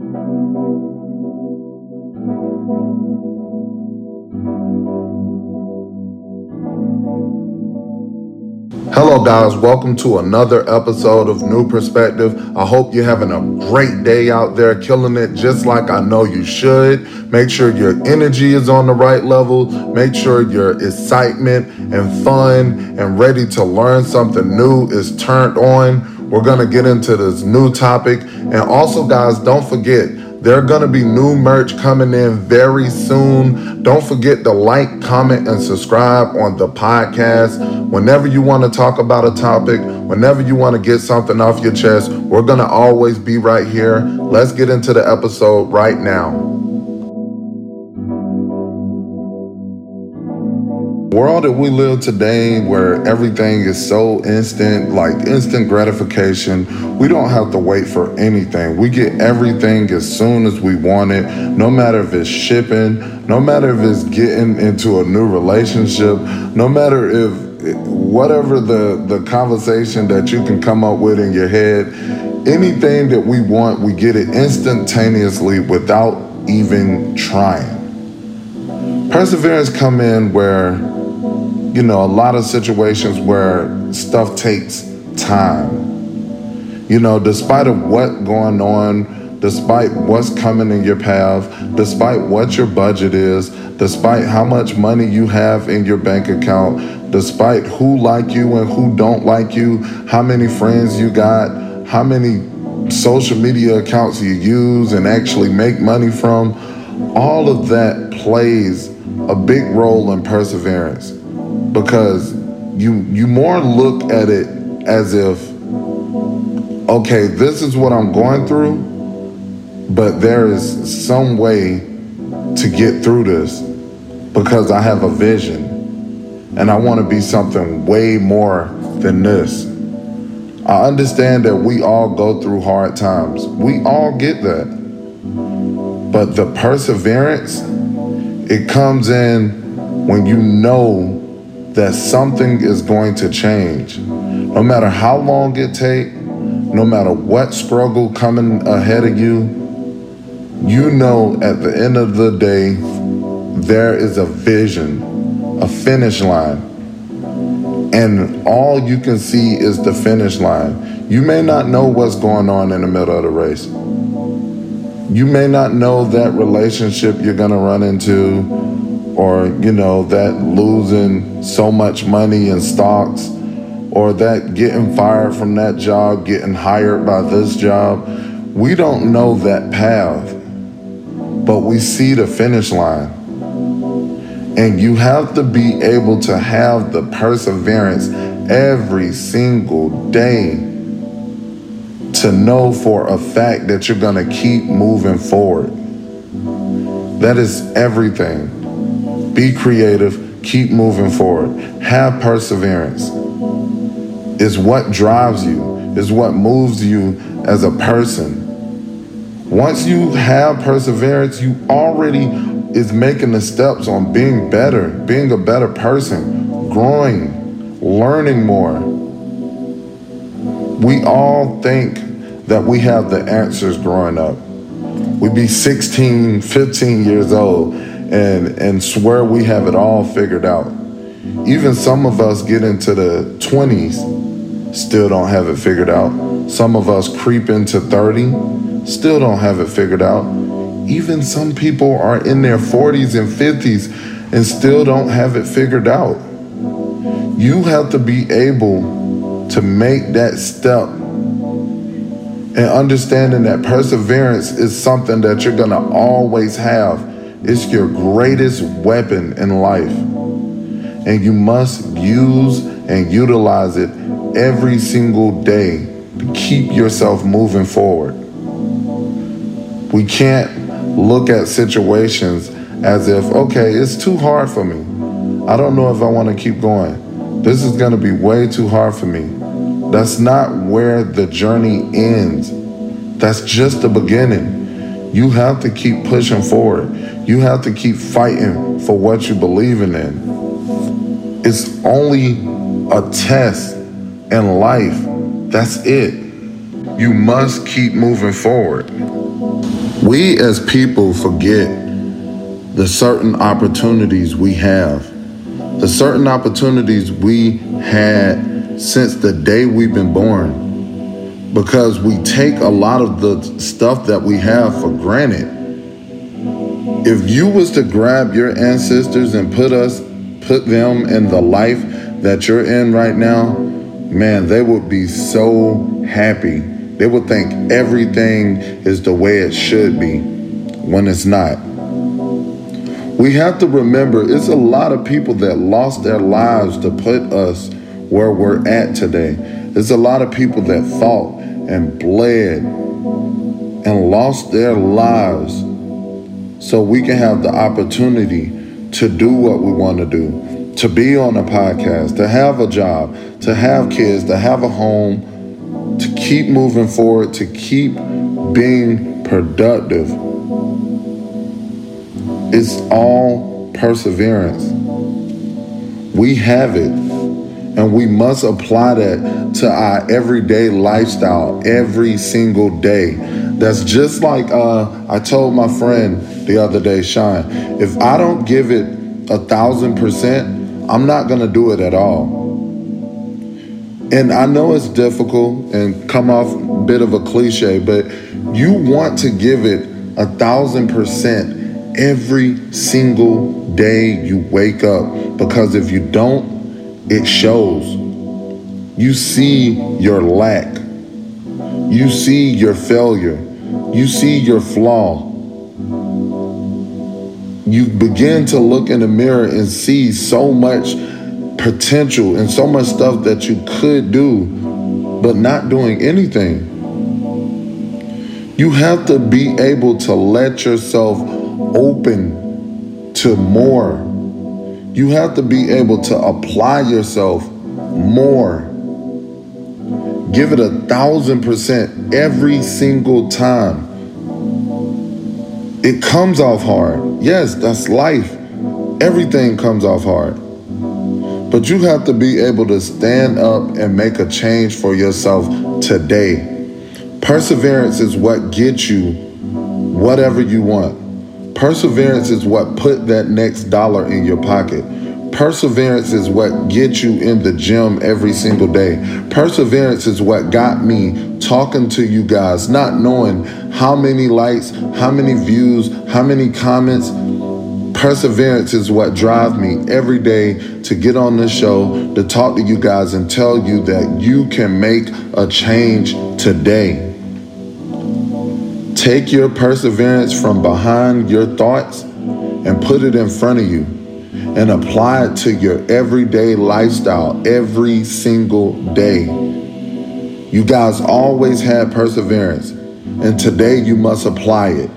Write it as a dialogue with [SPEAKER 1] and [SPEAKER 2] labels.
[SPEAKER 1] Hello, guys. Welcome to another episode of New Perspective. I hope you're having a great day out there, killing it just like I know you should. Make sure your energy is on the right level. Make sure your excitement and fun and ready to learn something new is turned on. We're going to get into this new topic. And also, guys, don't forget, there are going to be new merch coming in very soon. Don't forget to like, comment, and subscribe on the podcast. Whenever you want to talk about a topic, whenever you want to get something off your chest, we're going to always be right here. Let's get into the episode right now. World that we live today where everything is so instant like instant gratification we don't have to wait for anything. We get everything as soon as we want it no matter if it's shipping no matter if it's getting into a new relationship no matter if whatever the the conversation that you can come up with in your head anything that we want we get it instantaneously without even trying perseverance come in where you know, a lot of situations where stuff takes time. You know, despite of what going on, despite what's coming in your path, despite what your budget is, despite how much money you have in your bank account, despite who like you and who don't like you, how many friends you got, how many social media accounts you use and actually make money from, all of that plays a big role in perseverance because you you more look at it as if okay, this is what I'm going through, but there is some way to get through this because I have a vision and I want to be something way more than this. I understand that we all go through hard times. We all get that. But the perseverance, it comes in when you know that something is going to change. No matter how long it take, no matter what struggle coming ahead of you, you know at the end of the day, there is a vision, a finish line. And all you can see is the finish line. You may not know what's going on in the middle of the race. You may not know that relationship you're going to run into or you know that losing so much money in stocks or that getting fired from that job getting hired by this job. We don't know that path but we see the finish line. And you have to be able to have the perseverance every single day to know for a fact that you're going to keep moving forward that is everything be creative, keep moving forward, have perseverance. Is what drives you, is what moves you as a person. Once you have perseverance, you already is making the steps on being better, being a better person, growing, learning more. We all think that we have the answers growing up. We'd be 16, 15 years old and and swear we have it all figured out. Even some of us get into the 20s, still don't have it figured out. Some of us creep into 30, still don't have it figured out. Even some people are in their 40s and 50s and still don't have it figured out. You have to be able to make that step and understanding that perseverance is something that you're going to always have it's your greatest weapon in life. And you must use and utilize it every single day to keep yourself moving forward. We can't look at situations as if, okay, it's too hard for me. I don't know if I want to keep going. This is going to be way too hard for me. That's not where the journey ends. That's just the beginning. You have to keep pushing forward. You have to keep fighting for what you believe in. It's only a test in life. That's it. You must keep moving forward. We as people forget the certain opportunities we have, the certain opportunities we had since the day we've been born, because we take a lot of the stuff that we have for granted. If you was to grab your ancestors and put us, put them in the life that you're in right now, man, they would be so happy. They would think everything is the way it should be when it's not. We have to remember it's a lot of people that lost their lives to put us where we're at today. There's a lot of people that fought and bled and lost their lives so we can have the opportunity to do what we want to do, to be on a podcast, to have a job, to have kids, to have a home, to keep moving forward, to keep being productive. It's all perseverance. We have it, and we must apply that to our everyday lifestyle every single day. That's just like uh, I told my friend the other day, Shine, if I don't give it a thousand percent, I'm not gonna do it at all. And I know it's difficult and come off a bit of a cliche, but you want to give it a thousand percent every single day you wake up because if you don't, it shows. You see your lack, you see your failure, you see your flaw. You begin to look in the mirror and see so much potential and so much stuff that you could do, but not doing anything. You have to be able to let yourself open to more. You have to be able to apply yourself more. Give it a thousand percent every single time. It comes off hard. Yes, that's life. Everything comes off hard. But you have to be able to stand up and make a change for yourself today. Perseverance is what gets you whatever you want. Perseverance is what put that next dollar in your pocket. Perseverance is what gets you in the gym every single day. Perseverance is what got me talking to you guys, not knowing how many likes, how many views, how many comments. Perseverance is what drives me every day to get on this show, to talk to you guys and tell you that you can make a change today. Take your perseverance from behind your thoughts and put it in front of you and apply it to your everyday lifestyle every single day. You guys always had perseverance, and today you must apply it.